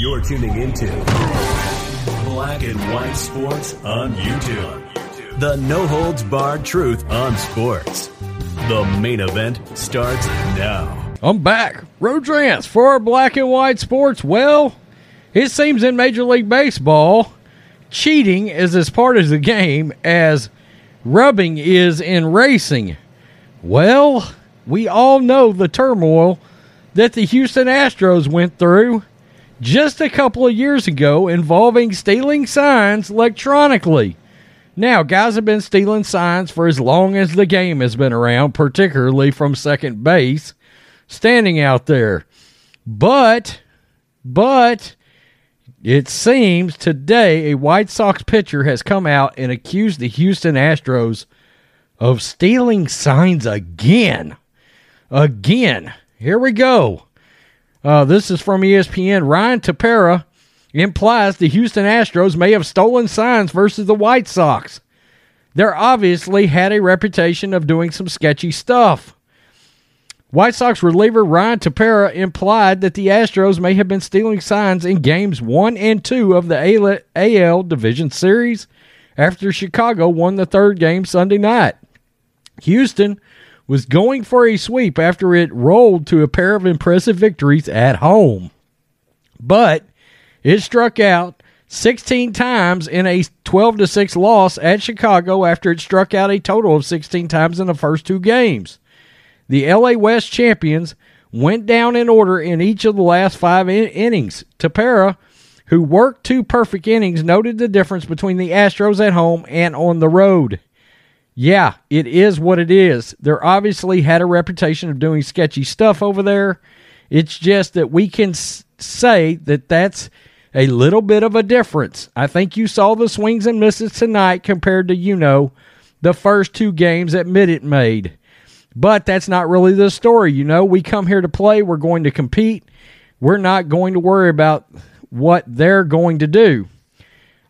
You're tuning into Black and White Sports on YouTube. The no holds barred truth on sports. The main event starts now. I'm back. Rodrance for Black and White Sports. Well, it seems in Major League Baseball, cheating is as part of the game as rubbing is in racing. Well, we all know the turmoil that the Houston Astros went through just a couple of years ago involving stealing signs electronically. Now, guys have been stealing signs for as long as the game has been around, particularly from second base, standing out there. But, but, it seems today a White Sox pitcher has come out and accused the Houston Astros of stealing signs again. Again. Here we go. Uh, this is from ESPN. Ryan Tepera implies the Houston Astros may have stolen signs versus the White Sox. They're obviously had a reputation of doing some sketchy stuff. White Sox reliever Ryan Tepera implied that the Astros may have been stealing signs in games 1 and 2 of the AL Division Series after Chicago won the third game Sunday night. Houston was going for a sweep after it rolled to a pair of impressive victories at home. But it struck out 16 times in a 12 to 6 loss at Chicago after it struck out a total of 16 times in the first two games. The LA West champions went down in order in each of the last 5 in- innings. Tepera, who worked two perfect innings, noted the difference between the Astros at home and on the road yeah, it is what it is. They're obviously had a reputation of doing sketchy stuff over there. It's just that we can say that that's a little bit of a difference. I think you saw the swings and misses tonight compared to, you know, the first two games that Minute Maid. But that's not really the story. You know, we come here to play, we're going to compete. We're not going to worry about what they're going to do.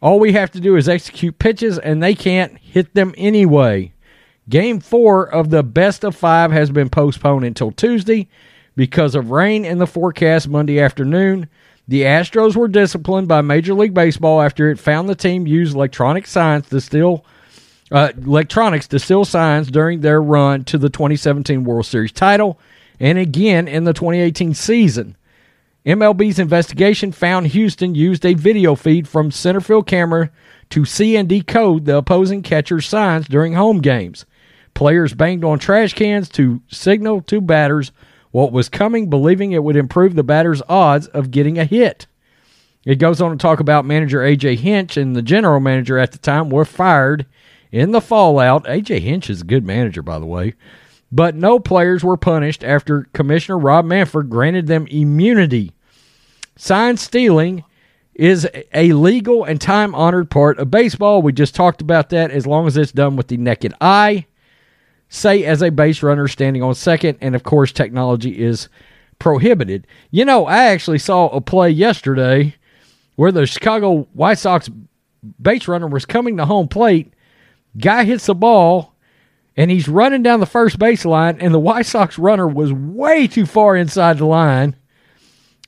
All we have to do is execute pitches, and they can't hit them anyway. Game four of the best of five has been postponed until Tuesday because of rain in the forecast Monday afternoon. The Astros were disciplined by Major League Baseball after it found the team used electronic signs to steal uh, electronics to steal signs during their run to the 2017 World Series title and again in the 2018 season. MLB's investigation found Houston used a video feed from center field camera to see and decode the opposing catcher's signs during home games. Players banged on trash cans to signal to batters what was coming, believing it would improve the batter's odds of getting a hit. It goes on to talk about manager A.J. Hinch and the general manager at the time were fired in the fallout. A.J. Hinch is a good manager, by the way. But no players were punished after Commissioner Rob Manfred granted them immunity. Sign stealing is a legal and time honored part of baseball. We just talked about that as long as it's done with the naked eye, say as a base runner standing on second, and of course, technology is prohibited. You know, I actually saw a play yesterday where the Chicago White Sox base runner was coming to home plate. Guy hits the ball and he's running down the first baseline, and the White Sox runner was way too far inside the line,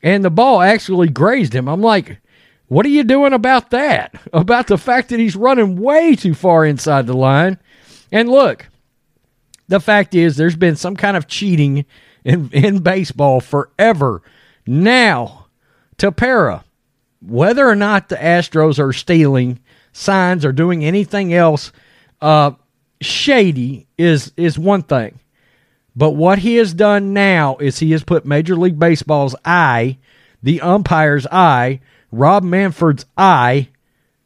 and the ball actually grazed him. I'm like, what are you doing about that? About the fact that he's running way too far inside the line? And look, the fact is, there's been some kind of cheating in, in baseball forever. Now, Tepera, whether or not the Astros are stealing signs or doing anything else, uh, shady is is one thing. But what he has done now is he has put Major League Baseball's eye, the umpire's eye, Rob Manfred's eye,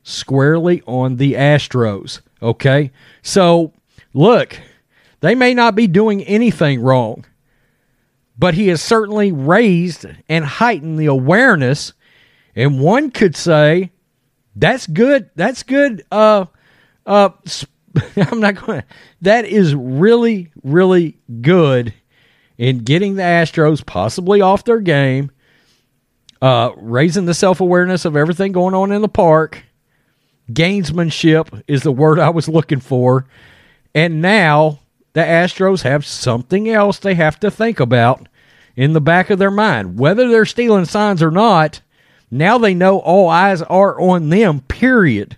squarely on the Astros. Okay? So, look, they may not be doing anything wrong. but he has certainly raised and heightened the awareness. And one could say that's good. That's good. Uh, uh, I'm not going. That is really, really good in getting the Astros possibly off their game, uh, raising the self awareness of everything going on in the park. Gamesmanship is the word I was looking for. And now the Astros have something else they have to think about in the back of their mind. Whether they're stealing signs or not, now they know all eyes are on them, period.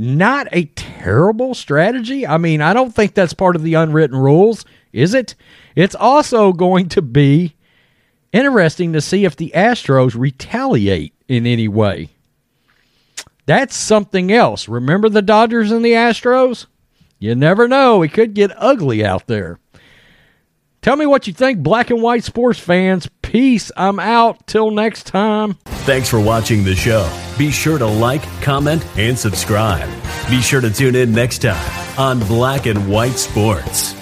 Not a terrible strategy. I mean, I don't think that's part of the unwritten rules, is it? It's also going to be interesting to see if the Astros retaliate in any way. That's something else. Remember the Dodgers and the Astros? You never know. It could get ugly out there. Tell me what you think, black and white sports fans. Peace. I'm out. Till next time. Thanks for watching the show. Be sure to like, comment, and subscribe. Be sure to tune in next time on Black and White Sports.